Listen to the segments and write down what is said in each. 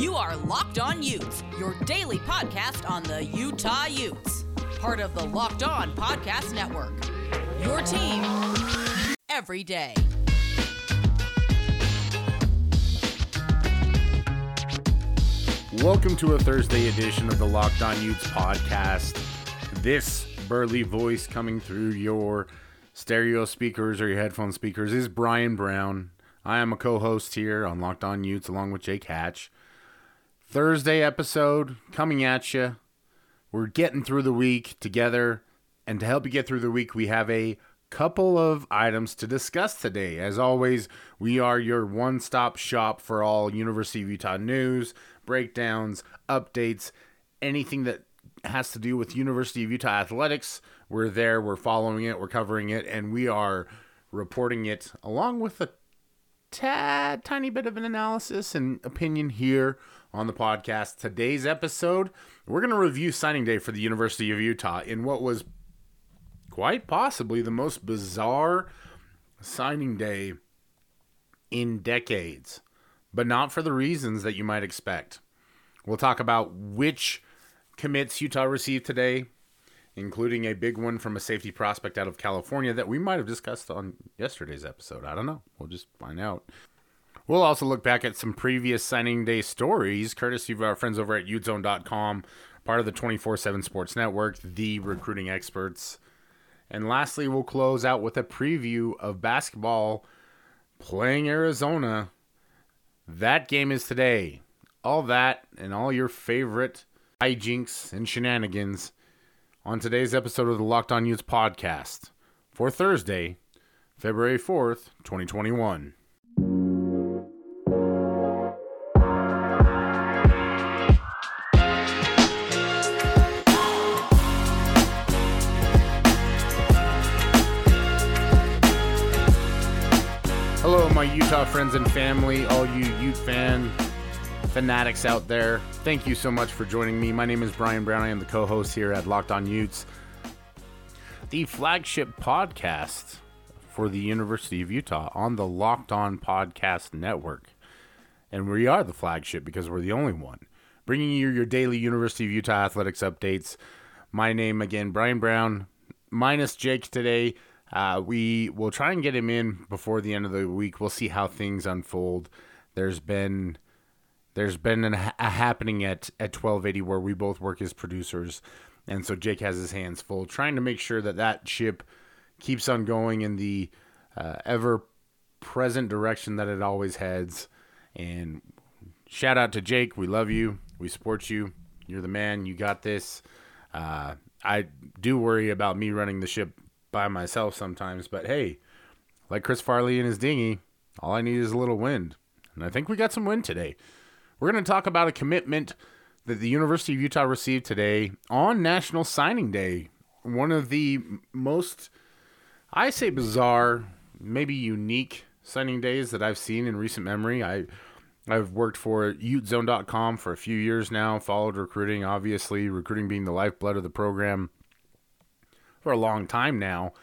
You are Locked On Utes, your daily podcast on the Utah Utes. Part of the Locked On Podcast Network. Your team every day. Welcome to a Thursday edition of the Locked On Utes podcast. This burly voice coming through your stereo speakers or your headphone speakers is Brian Brown. I am a co host here on Locked On Utes along with Jake Hatch. Thursday episode coming at you. We're getting through the week together. And to help you get through the week, we have a couple of items to discuss today. As always, we are your one stop shop for all University of Utah news, breakdowns, updates, anything that has to do with University of Utah athletics. We're there, we're following it, we're covering it, and we are reporting it along with a tad tiny bit of an analysis and opinion here on the podcast. Today's episode, we're going to review signing day for the University of Utah in what was quite possibly the most bizarre signing day in decades, but not for the reasons that you might expect. We'll talk about which commits Utah received today, including a big one from a safety prospect out of California that we might have discussed on yesterday's episode. I don't know. We'll just find out. We'll also look back at some previous signing day stories, courtesy of our friends over at utezone.com, part of the 24 7 Sports Network, the recruiting experts. And lastly, we'll close out with a preview of basketball playing Arizona. That game is today. All that and all your favorite hijinks and shenanigans on today's episode of the Locked On Utes podcast for Thursday, February 4th, 2021. Hello, my Utah friends and family, all you Ute fan fanatics out there. Thank you so much for joining me. My name is Brian Brown. I am the co-host here at Locked On Utes, the flagship podcast for the University of Utah on the Locked On Podcast Network. And we are the flagship because we're the only one bringing you your daily University of Utah athletics updates. My name again, Brian Brown, minus Jake today. Uh, we will try and get him in before the end of the week. We'll see how things unfold. There's been there's been an, a happening at at 1280 where we both work as producers, and so Jake has his hands full trying to make sure that that ship keeps on going in the uh, ever present direction that it always heads. And shout out to Jake. We love you. We support you. You're the man. You got this. Uh, I do worry about me running the ship by myself sometimes, but hey, like Chris Farley in his dinghy, all I need is a little wind. And I think we got some wind today. We're going to talk about a commitment that the University of Utah received today on National Signing Day. One of the most, I say, bizarre, maybe unique signing days that I've seen in recent memory. I, I've worked for utezone.com for a few years now, followed recruiting, obviously, recruiting being the lifeblood of the program for a long time now.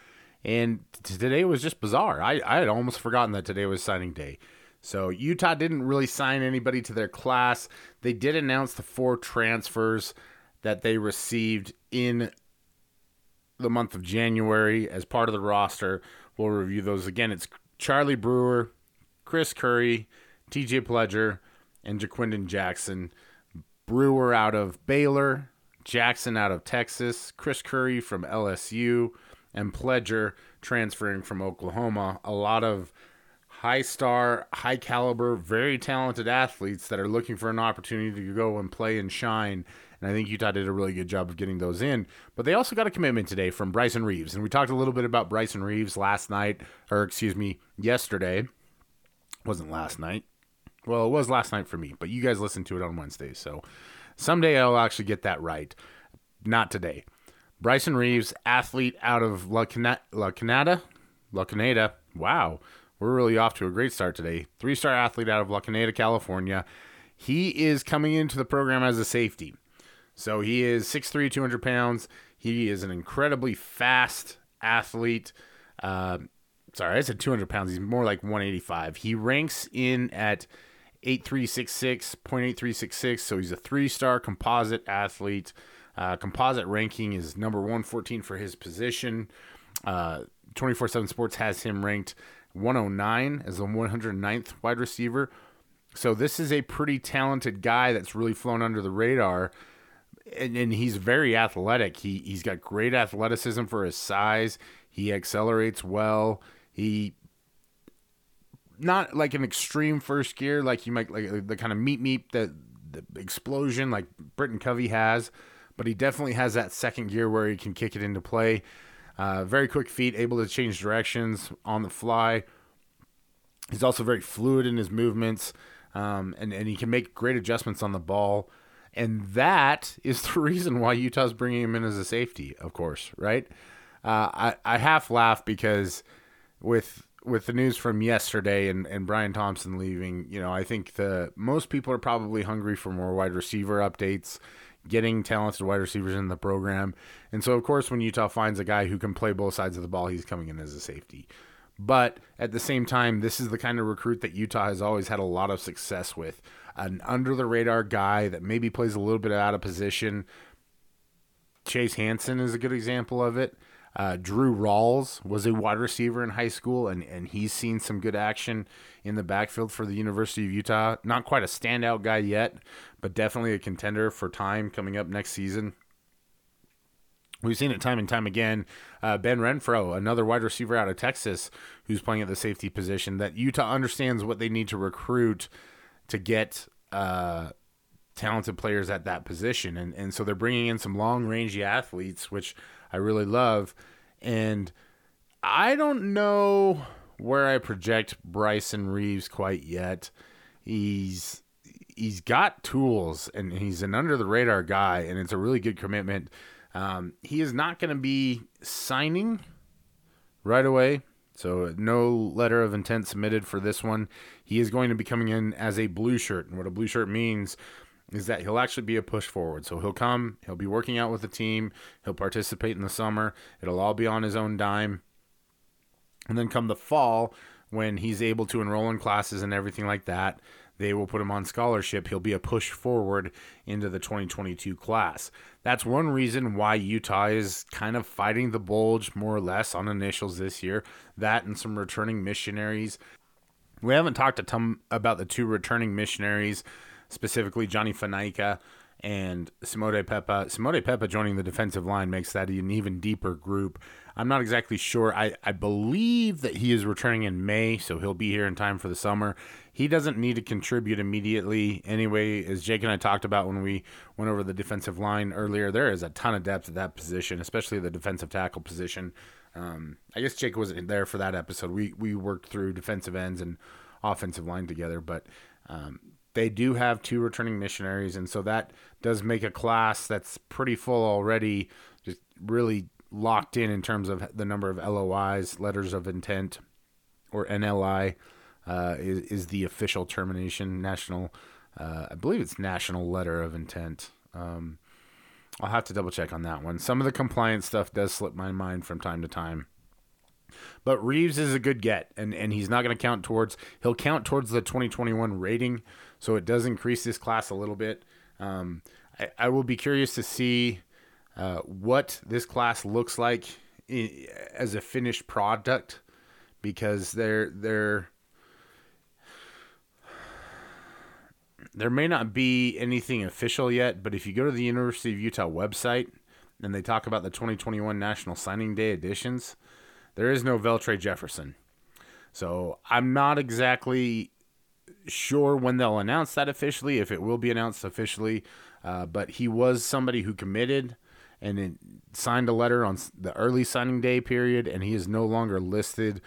And today was just bizarre. I, I had almost forgotten that today was signing day. So Utah didn't really sign anybody to their class. They did announce the four transfers that they received in the month of January as part of the roster. We'll review those again. It's Charlie Brewer, Chris Curry, TJ Pledger, and Ja'Quinden Jackson. Brewer out of Baylor, Jackson out of Texas, Chris Curry from LSU, and Pledger transferring from Oklahoma. A lot of high star, high caliber, very talented athletes that are looking for an opportunity to go and play and shine. And I think Utah did a really good job of getting those in. But they also got a commitment today from Bryson Reeves. And we talked a little bit about Bryson Reeves last night, or excuse me, yesterday. It wasn't last night. Well, it was last night for me, but you guys listened to it on Wednesday. So someday I'll actually get that right. Not today. Bryson Reeves, athlete out of La, Cana- La Canada. La Canada. Wow. We're really off to a great start today. Three star athlete out of La Canada, California. He is coming into the program as a safety. So he is 6'3, 200 pounds. He is an incredibly fast athlete. Uh, sorry, I said 200 pounds. He's more like 185. He ranks in at 8366, 0.8366. So he's a three star composite athlete. Uh, composite ranking is number 114 for his position. Uh, 24 7 Sports has him ranked 109 as the 109th wide receiver. So this is a pretty talented guy that's really flown under the radar. And, and he's very athletic. He he's got great athleticism for his size. He accelerates well. He not like an extreme first gear, like you might like the kind of meet meet the, the explosion like Britton Covey has, but he definitely has that second gear where he can kick it into play. Uh, very quick feet, able to change directions on the fly. He's also very fluid in his movements, um, and and he can make great adjustments on the ball. And that is the reason why Utah's bringing him in as a safety, of course, right? Uh, I I half laugh because with with the news from yesterday and, and Bryan Thompson leaving, you know, I think the most people are probably hungry for more wide receiver updates, getting talented wide receivers in the program. And so of course when Utah finds a guy who can play both sides of the ball, he's coming in as a safety. But at the same time, this is the kind of recruit that Utah has always had a lot of success with. An under the radar guy that maybe plays a little bit out of position. Chase Hansen is a good example of it. Uh, Drew Rawls was a wide receiver in high school, and, and he's seen some good action in the backfield for the University of Utah. Not quite a standout guy yet, but definitely a contender for time coming up next season. We've seen it time and time again. Uh, ben Renfro, another wide receiver out of Texas, who's playing at the safety position, that Utah understands what they need to recruit to get uh, talented players at that position. And, and so they're bringing in some long rangey athletes, which – I really love. And I don't know where I project Bryson Reeves quite yet. He's he's got tools and he's an under the radar guy and it's a really good commitment. Um, he is not going to be signing right away. So no letter of intent submitted for this one. He is going to be coming in as a blue shirt. And what a blue shirt means is that he'll actually be a push forward. So he'll come, he'll be working out with the team, he'll participate in the summer. It'll all be on his own dime. And then come the fall, when he's able to enroll in classes and everything like that, they will put him on scholarship. He'll be a push forward into the 2022 class. That's one reason why Utah is kind of fighting the bulge more or less on initials this year. That and some returning missionaries. We haven't talked a ton about the two returning missionaries specifically Johnny Fanaika and Simote Pepa. Simote Pepa joining the defensive line makes that an even deeper group. I'm not exactly sure. I, I believe that he is returning in May, so he'll be here in time for the summer. He doesn't need to contribute immediately anyway, as Jake and I talked about when we went over the defensive line earlier. There is a ton of depth at that position, especially the defensive tackle position. Um, I guess Jake wasn't there for that episode. We we worked through defensive ends and offensive line together, but um, they do have two returning missionaries, and so that does make a class that's pretty full already, just really locked in in terms of the number of LOIs, letters of intent, or NLI uh, is, is the official termination national. Uh, I believe it's national letter of intent. Um, I'll have to double check on that one. Some of the compliance stuff does slip my mind from time to time. But Reeves is a good get, and, and he's not going to count towards. He'll count towards the 2021 rating, so it does increase this class a little bit. Um, I, I, will be curious to see uh, what this class looks like in, as a finished product, because they're they're there may not be anything official yet, but if you go to the University of Utah website and they talk about the 2021 National Signing Day editions, there is no Veltre Jefferson. So I'm not exactly sure when they'll announce that officially, if it will be announced officially. Uh, but he was somebody who committed and signed a letter on the early signing day period, and he is no longer listed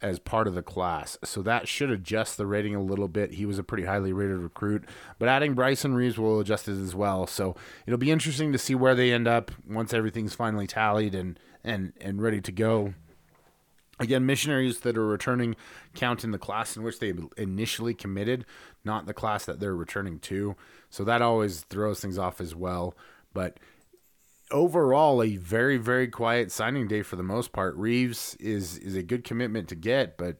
as part of the class. So that should adjust the rating a little bit. He was a pretty highly rated recruit, but adding Bryson Reeves will adjust it as well. So it'll be interesting to see where they end up once everything's finally tallied and and and ready to go. Again, missionaries that are returning count in the class in which they initially committed, not the class that they're returning to. So that always throws things off as well. But overall, a very, very quiet signing day for the most part. Reeves is is a good commitment to get, but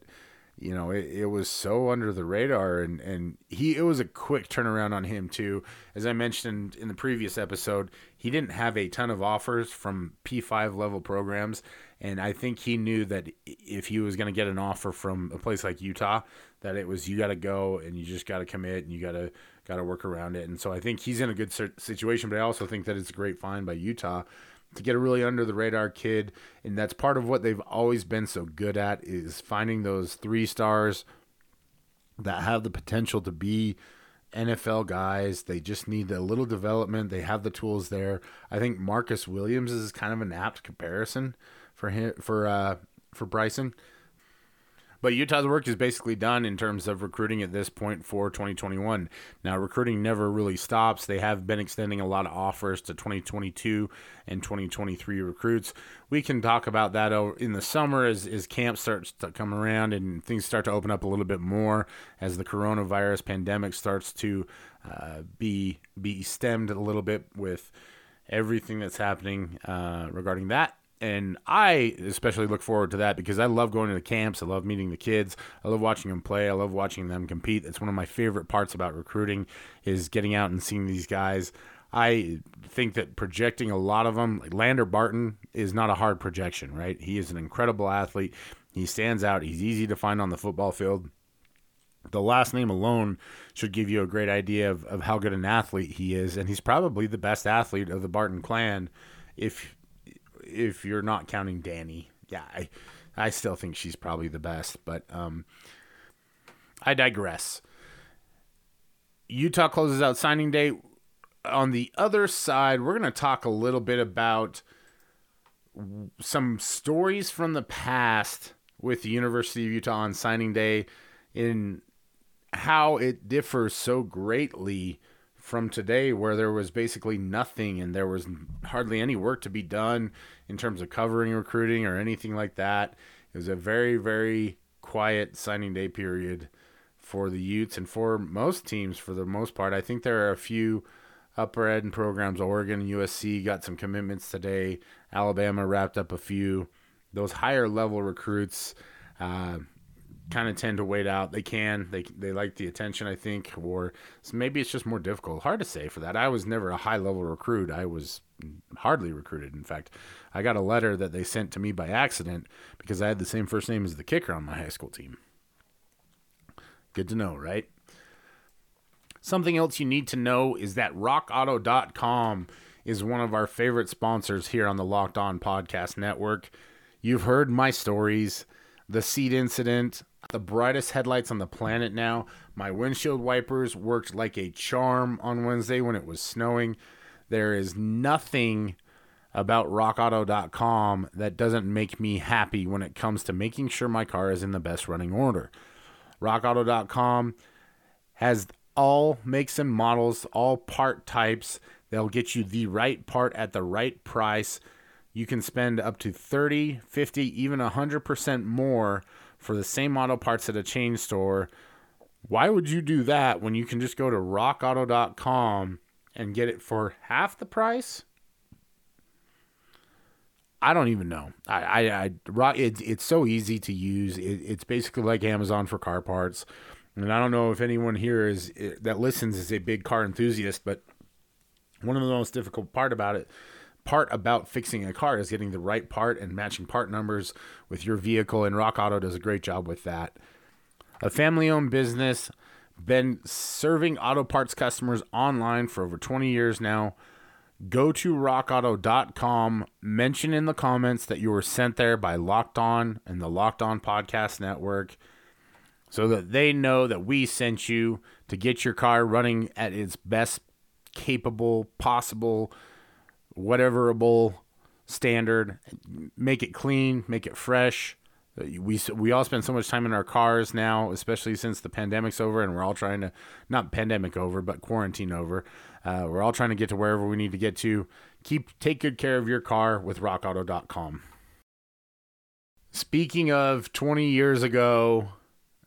you know, it, it was so under the radar and, and he it was a quick turnaround on him too. As I mentioned in the previous episode, he didn't have a ton of offers from P5 level programs and I think he knew that if he was going to get an offer from a place like Utah, that it was you got to go and you just got to commit and you got to got to work around it. And so I think he's in a good situation, but I also think that it's a great find by Utah to get a really under the radar kid and that's part of what they've always been so good at is finding those three stars that have the potential to be NFL guys. They just need a little development. They have the tools there. I think Marcus Williams is kind of an apt comparison for him for uh for Bryson. But Utah's work is basically done in terms of recruiting at this point for 2021. Now, recruiting never really stops. They have been extending a lot of offers to 2022 and 2023 recruits. We can talk about that in the summer as, as camp starts to come around and things start to open up a little bit more as the coronavirus pandemic starts to uh, be be stemmed a little bit with everything that's happening uh, regarding that and I especially look forward to that because I love going to the camps. I love meeting the kids. I love watching them play. I love watching them compete. It's one of my favorite parts about recruiting is getting out and seeing these guys. I think that projecting a lot of them, like Lander Barton, is not a hard projection, right? He is an incredible athlete. He stands out. He's easy to find on the football field. The last name alone should give you a great idea of, of how good an athlete he is, and he's probably the best athlete of the Barton clan if if you're not counting Dani. Yeah, I, I still think she's probably the best, but um, I digress. Utah closes out signing day. On the other side, we're going to talk a little bit about some stories from the past with the University of Utah on signing day in how it differs so greatly from today where there was basically nothing and there was hardly any work to be done in terms of covering recruiting or anything like that. It was a very, very quiet signing day period for the Utes and for most teams for the most part. I think there are a few upper end programs. Oregon, USC got some commitments today. Alabama wrapped up a few. Those higher level recruits, uh, kind of tend to wait out. They can. They they like the attention, I think, or maybe it's just more difficult. Hard to say for that. I was never a high level recruit. I was hardly recruited. In fact, I got a letter that they sent to me by accident because I had the same first name as the kicker on my high school team. Good to know, right? Something else you need to know is that rockauto.com is one of our favorite sponsors here on the Locked On Podcast Network. You've heard my stories, the seat incident, the brightest headlights on the planet now. My windshield wipers worked like a charm on Wednesday when it was snowing. There is nothing about rockauto.com that doesn't make me happy when it comes to making sure my car is in the best running order. rockauto.com has all makes and models, all part types. They'll get you the right part at the right price. You can spend up to 30, 50, even 100% more for the same auto parts at a chain store. Why would you do that when you can just go to rockauto.com and get it for half the price? I don't even know. I, I, I it's it's so easy to use. It, it's basically like Amazon for car parts. And I don't know if anyone here is eh, that listens is a big car enthusiast, but one of the most difficult part about it part about fixing a car is getting the right part and matching part numbers with your vehicle, and Rock Auto does a great job with that. A family owned business, been serving auto parts customers online for over 20 years now. Go to rockauto.com, mention in the comments that you were sent there by Locked On and the Locked On Podcast Network so that they know that we sent you to get your car running at its best capable possible whateverable standard. Make it clean, make it fresh. We we all spend so much time in our cars now, especially since the pandemic's over, and we're all trying to not pandemic over, but quarantine over. Uh, we're all trying to get to wherever we need to get to. Keep take good care of your car with RockAuto.com. Speaking of 20 years ago,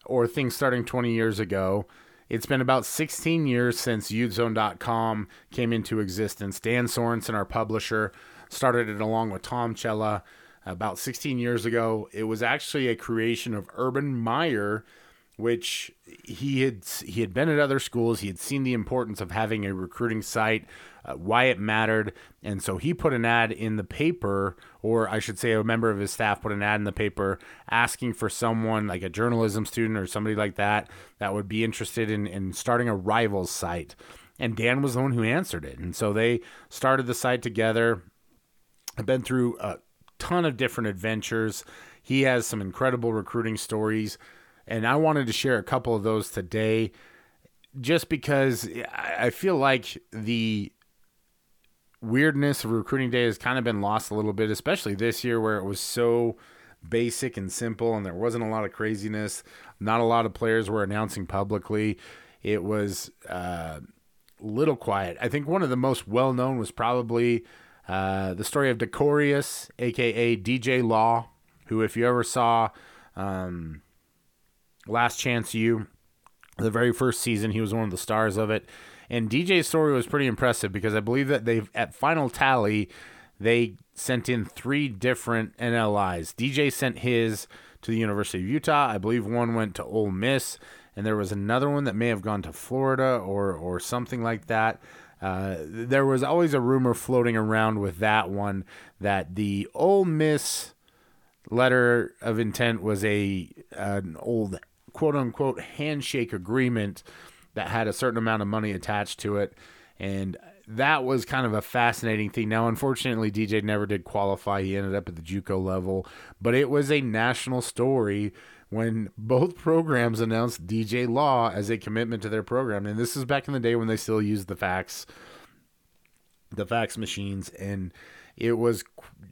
or things starting 20 years ago, it's been about 16 years since utezone.com came into existence. Dan Sorensen, our publisher, started it along with Tom Cella. about 16 years ago. It was actually a creation of Urban Meyer, which he had he had been at other schools. He had seen the importance of having a recruiting site, uh, why it mattered, and so he put an ad in the paper, or I should say, a member of his staff put an ad in the paper asking for someone like a journalism student or somebody like that that would be interested in in starting a rivals site. And Dan was the one who answered it, and so they started the site together. I've been through a ton of different adventures. He has some incredible recruiting stories and I wanted to share a couple of those today just because I feel like the weirdness of recruiting day has kind of been lost a little bit, especially this year where it was so basic and simple and there wasn't a lot of craziness. Not a lot of players were announcing publicly. It was uh, little quiet. I think one of the most well known was probably uh, the story of Decorius, aka DJ Law, who, if you ever saw um, Last Chance U, the very first season, he was one of the stars of it. And DJ's story was pretty impressive because I believe that they at final tally they sent in three different NLIs. DJ sent his to the University of Utah. I believe one went to Ole Miss, and there was another one that may have gone to Florida or or something like that. Uh, there was always a rumor floating around with that one that the Ole Miss letter of intent was a an old quote unquote handshake agreement that had a certain amount of money attached to it. And that was kind of a fascinating thing. Now, unfortunately, DJ never did qualify. He ended up at the Juco level, but it was a national story when both programs announced DJ Law as a commitment to their program. And this is back in the day when they still used the fax, the fax machines, and it was,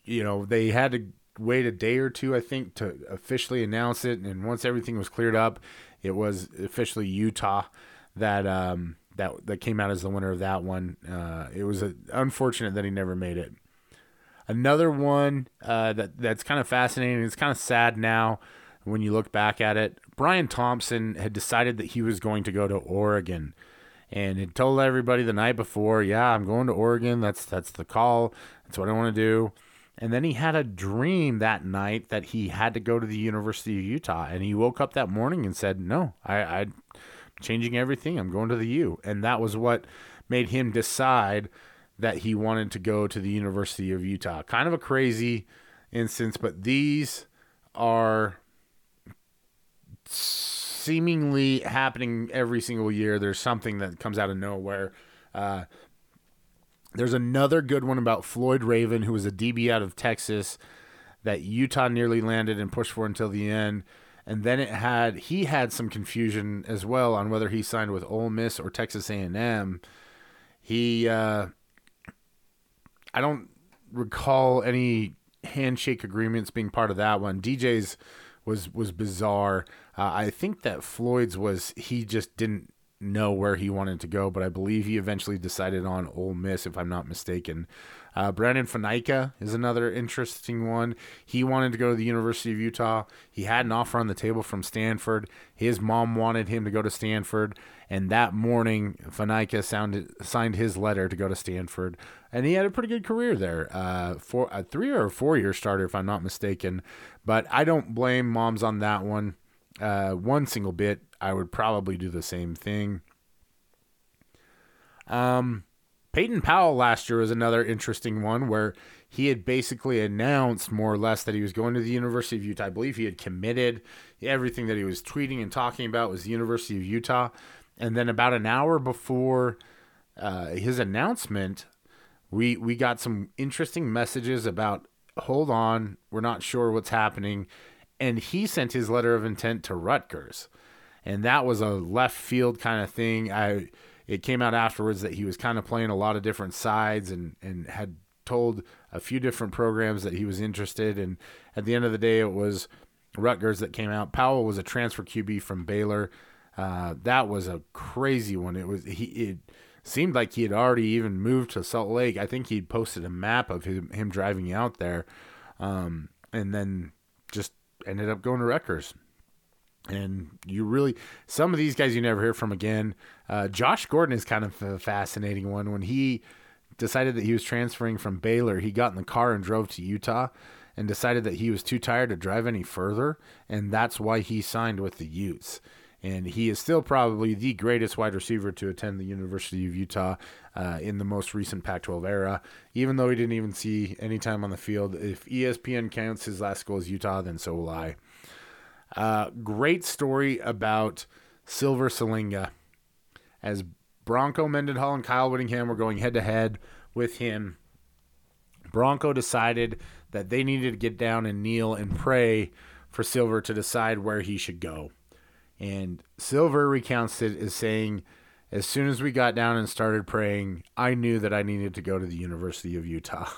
you know, they had to wait a day or two, I think, to officially announce it. And once everything was cleared up, it was officially Utah that um, that that came out as the winner of that one. Uh, it was a, unfortunate that he never made it. Another one uh, that that's kind of fascinating. It's kind of sad now when you look back at it. Bryan Thompson had decided that he was going to go to Oregon, and had told everybody the night before, "Yeah, I'm going to Oregon. That's that's the call. That's what I want to do." And then he had a dream that night that he had to go to the University of Utah. And he woke up that morning and said, No, I, I'm changing everything. I'm going to the U. And that was what made him decide that he wanted to go to the University of Utah. Kind of a crazy instance, but these are seemingly happening every single year. There's something that comes out of nowhere. Uh, there's another good one about Floyd Raven, who was a DB out of Texas that Utah nearly landed and pushed for until the end. And then it had he had some confusion as well on whether he signed with Ole Miss or Texas A&M. He uh, I don't recall any handshake agreements being part of that one. DJ's was was bizarre. Uh, I think that Floyd's was he just didn't know where he wanted to go, but I believe he eventually decided on Ole Miss, if I'm not mistaken. Uh, Brandon Fanaika is another interesting one. He wanted to go to the University of Utah. He had an offer on the table from Stanford. His mom wanted him to go to Stanford, and that morning, Fanaika sounded, signed his letter to go to Stanford, and he had a pretty good career there. Uh, for a three or four year starter, if I'm not mistaken. But I don't blame moms on that one. Uh, one single bit. I would probably do the same thing. Um, Peyton Powell last year was another interesting one where he had basically announced more or less that he was going to the University of Utah. I believe he had committed. Everything that he was tweeting and talking about was the University of Utah. And then about an hour before uh, his announcement, we we got some interesting messages about hold on, we're not sure what's happening and he sent his letter of intent to Rutgers, and that was a left field kind of thing. I it came out afterwards that he was kind of playing a lot of different sides and and had told a few different programs that he was interested. And at the end of the day, it was Rutgers that came out. Powell was a transfer QB from Baylor. Uh, that was a crazy one. It was he. It seemed like he had already even moved to Salt Lake. I think he'd posted a map of him, him driving out there, um, and then just ended up going to Rutgers. And you really, some of these guys you never hear from again. Uh, Josh Gordon is kind of a fascinating one. When he decided that he was transferring from Baylor, he got in the car and drove to Utah. and decided that he was too tired to drive any further, and that's why he signed with the Utes. And he is still probably the greatest wide receiver to attend the University of Utah uh, in the most recent Pac 12 era, even though he didn't even see any time on the field. If ESPN counts his last goal as Utah, then so will I. Uh, great story about Sealver Siliga as Bronco Mendenhall and Kyle Whittingham were going head to head with him. Bronco decided that they needed to get down and kneel and pray for Sealver to decide where he should go. And Sealver recounts it as saying, as soon as we got down and started praying, I knew that I needed to go to the University of Utah.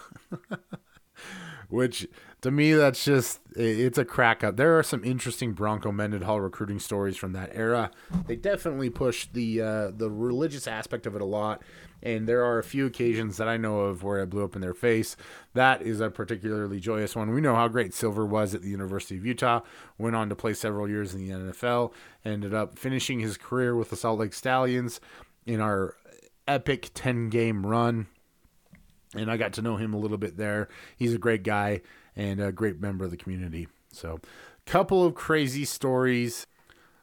Which to me, that's just it's a crack up. There are some interesting Bronco Mendenhall recruiting stories from that era. They definitely pushed the uh, the religious aspect of it a lot, and there are a few occasions that I know of where it blew up in their face. That is a particularly joyous one. We know how great Sealver was at the University of Utah. Went on to play several years in the NFL. Ended up finishing his career with the Salt Lake Stallions in our epic 10 game run and I got to know him a little bit there. He's a great guy and a great member of the community. So, a couple of crazy stories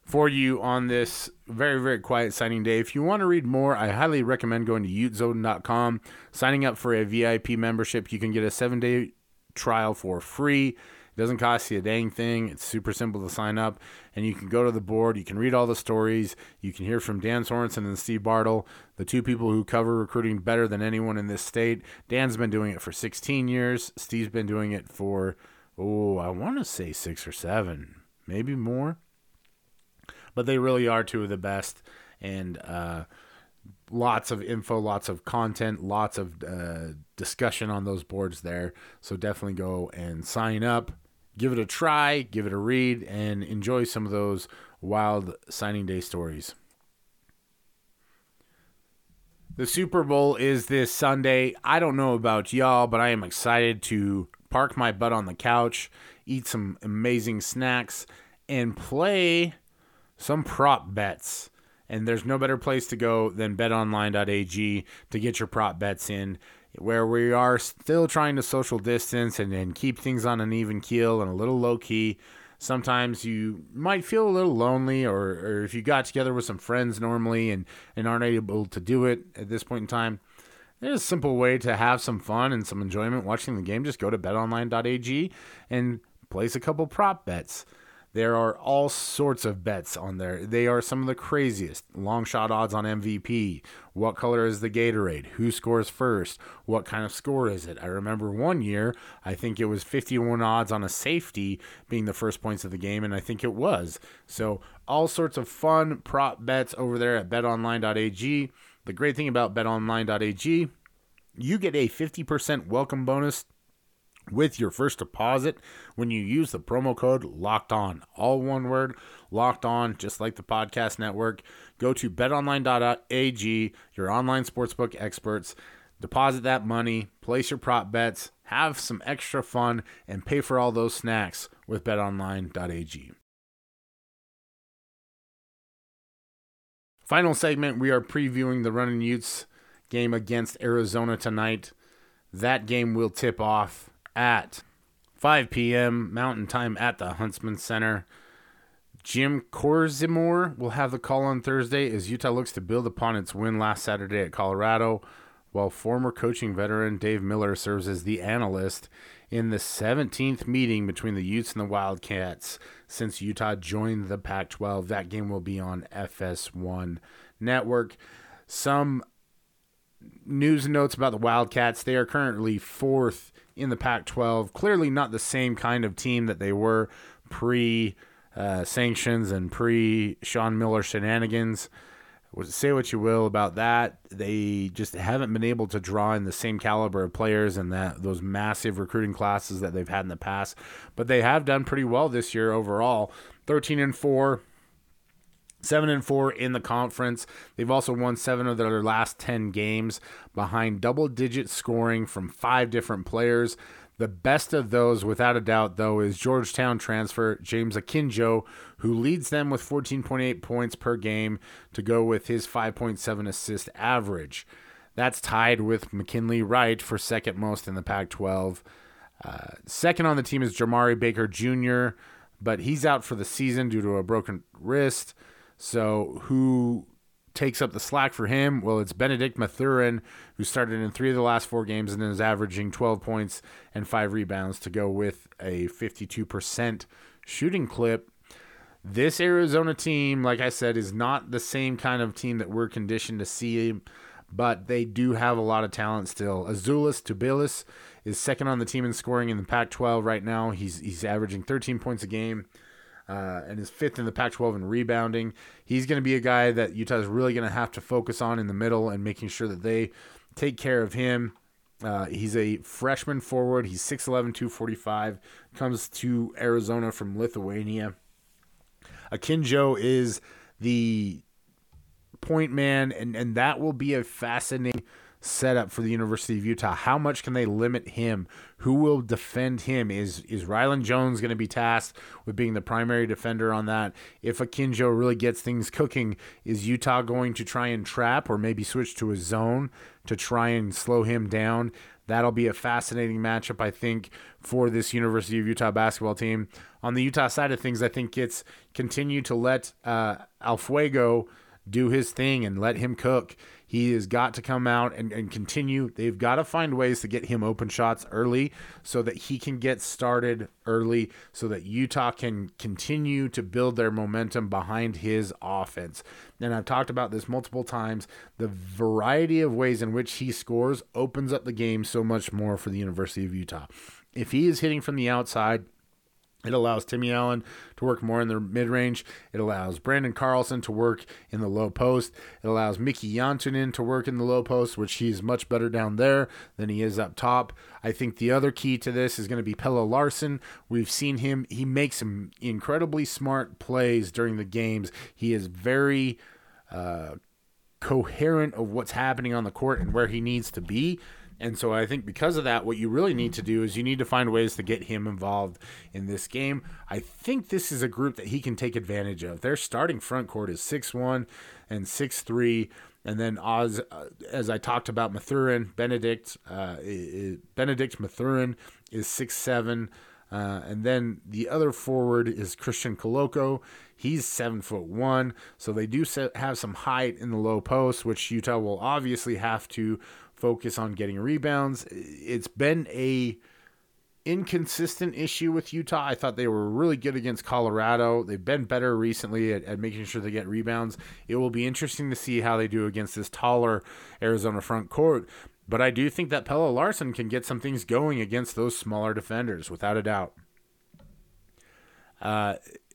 for you on this very very quiet signing day. If you want to read more, I highly recommend going to utezone.com, signing up for a VIP membership. You can get a 7-day trial for free it doesn't cost you a dang thing. It's super simple to sign up, and you can go to the board. You can read all the stories. You can hear from Dan Sorensen and Steve Bartle, the two people who cover recruiting better than anyone in this state. Dan's been doing it for 16 years. Steve's been doing it for, oh, I want to say six or seven, maybe more. But they really are two of the best, and uh, lots of info, lots of content, lots of uh, discussion on those boards there. So definitely go and sign up give it a try, give it a read, and enjoy some of those wild signing day stories. The Super Bowl is this Sunday. I don't know about y'all, but I am excited to park my butt on the couch, eat some amazing snacks, and play some prop bets. And there's no better place to go than betonline.ag to get your prop bets in where we are still trying to social distance and, and keep things on an even keel and a little low key. Sometimes you might feel a little lonely, or, or if you got together with some friends normally and, and aren't able to do it at this point in time, there's a simple way to have some fun and some enjoyment watching the game. Just go to betonline.ag and place a couple prop bets. There are all sorts of bets on there. They are some of the craziest. Long shot odds on MVP. What color is the Gatorade? Who scores first? What kind of score is it? I remember one year, I think it was 51 odds on a safety being the first points of the game, and I think it was. So, all sorts of fun prop bets over there at betonline.ag. The great thing about betonline.ag, you get a 50% welcome bonus with your first deposit when you use the promo code locked on all one word locked on just like the podcast network. Go to betonline.ag your online sportsbook experts. Deposit that money place your prop bets have some extra fun and pay for all those snacks with betonline.ag final segment we are previewing the running utes game against arizona tonight. That game will tip off at 5 p.m. Mountain Time at the Huntsman Center. Jim Corzimore will have the call on Thursday as Utah looks to build upon its win last Saturday at Colorado, while former coaching veteran Dave Miller serves as the analyst in the 17th meeting between the Utes and the Wildcats since Utah joined the Pac 12. That game will be on FS1 Network. Some news notes about the Wildcats. They are currently fourth in the Pac 12. Clearly not the same kind of team that they were pre uh, sanctions and pre Sean Miller shenanigans. Say what you will about that. They just haven't been able to draw in the same caliber of players and that those massive recruiting classes that they've had in the past. But they have done pretty well this year overall. 13 and 4 Seven and four in the conference. They've also won seven of their last 10 games behind double digit scoring from five different players. The best of those, without a doubt, though, is Georgetown transfer James Akinjo, who leads them with 14.8 points per game to go with his 5.7 assist average. That's tied with McKinley Wright for second most in the Pac 12. Uh, second on the team is Jemarl Baker Jr., but he's out for the season due to a broken wrist. So who takes up the slack for him? Well, it's Bennedict Mathurin, who started in three of the last four games and is averaging 12 points and five rebounds to go with a 52% shooting clip. This Arizona team, like I said, is not the same kind of team that we're conditioned to see, but they do have a lot of talent still. Azuolas Tubelis is second on the team in scoring in the Pac-12 right now. He's he's averaging 13 points a game. Uh, and is fifth in the Pac 12 in rebounding. He's going to be a guy that Utah is really going to have to focus on in the middle and making sure that they take care of him. Uh, he's a freshman forward. He's 6'11, 245, comes to Arizona from Lithuania. Akinjo is the point man, and, and that will be a fascinating setup for the University of Utah. How much can they limit him? Who will defend him? Is is Rylan Jones going to be tasked with being the primary defender on that? If Akinjo really gets things cooking, is Utah going to try and trap or maybe switch to a zone to try and slow him down? That'll be a fascinating matchup, I think, for this University of Utah basketball team. On the Utah side of things, I think it's continue to let uh, Alfuego do his thing and let him cook. He has got to come out and, and continue. They've got to find ways to get him open shots early so that he can get started early so that Utah can continue to build their momentum behind his offense. And I've talked about this multiple times. The variety of ways in which he scores opens up the game so much more for the University of Utah. If he is hitting from the outside, it allows Timmy Allen to work more in the mid range. It allows Branden Carlson to work in the low post. It allows Mickey Jantunen to work in the low post, which he's much better down there than he is up top. I think the other key to this is going to be Pelle Larsson. We've seen him, he makes some incredibly smart plays during the games. He is very uh, coherent of what's happening on the court and where he needs to be. And so I think because of that, what you really need to do is you need to find ways to get him involved in this game. I think this is a group that he can take advantage of. Their starting front court is six one and six three, and then Oz, uh, as I talked about, Mathurin Bennedict uh, Bennedict Mathurin is six seven. Uh, and then the other forward is Christian Koloko. He's seven foot one, so they do have some height in the low post, which Utah will obviously have to focus on getting rebounds. It's been a inconsistent issue with Utah. I thought they were really good against Colorado. They've been better recently at, at, making sure they get rebounds. It will be interesting to see how they do against this taller Arizona front court. But I do think that Pelle Larsson can get some things going against those smaller defenders, without a doubt. Uh,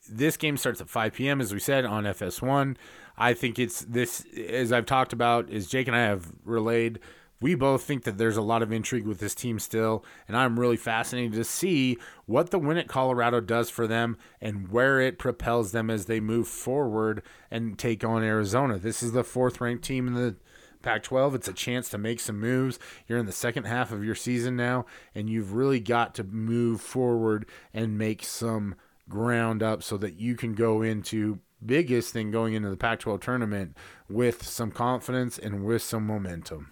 this game starts at 5 p.m., as we said, on FS1. I think it's this, as I've talked about, as Jake and I have relayed we both think that there's a lot of intrigue with this team still, and I'm really fascinated to see what the win at Colorado does for them and where it propels them as they move forward and take on Arizona. This is the fourth ranked team in the Pac 12. It's a chance to make some moves. You're in the second half of your season now, and you've really got to move forward and make some ground up so that you can go into biggest thing going into the Pac 12 tournament with some confidence and with some momentum.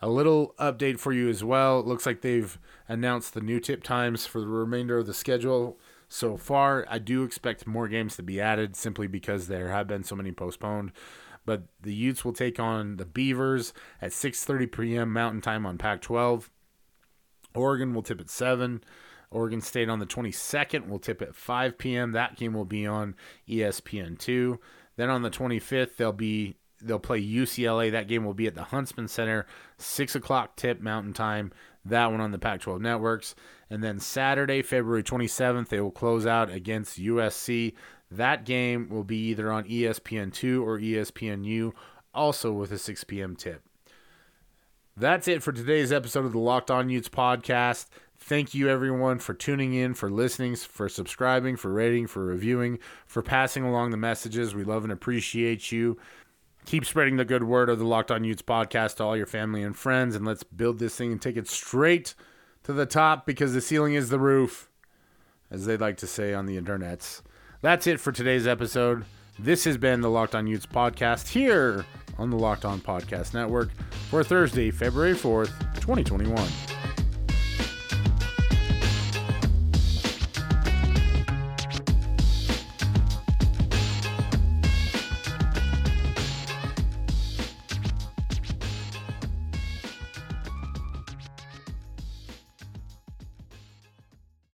A little update for you as well. It looks like they've announced the new tip times for the remainder of the schedule so far. I do expect more games to be added simply because there have been so many postponed. But the Utes will take on the Beavers at 6:30 p.m. Mountain Time on Pac-12. Oregon will tip at 7. Oregon State on the 22nd will tip at 5 p.m. That game will be on ESPN2. Then on the 25th, they'll be they'll play UCLA. That game will be at the Huntsman Center, six o'clock tip Mountain Time. That one on the Pac-12 networks, and then Saturday, February 27th, they will close out against USC. That game will be either on ESPN2 or ESPNU, also with a 6 p.m. tip. That's it for today's episode of the Locked On Utes podcast. Thank you, everyone, for tuning in, for listening, for subscribing, for rating, for reviewing, for passing along the messages. We love and appreciate you keep spreading the good word of the Locked On Utes podcast to all your family and friends, and let's build this thing and take it straight to the top because the ceiling is the roof, as they like to say on the internets. That's it for today's episode. This has been the Locked On Utes podcast here on the Locked On Podcast Network for Thursday, February 4th, 2021.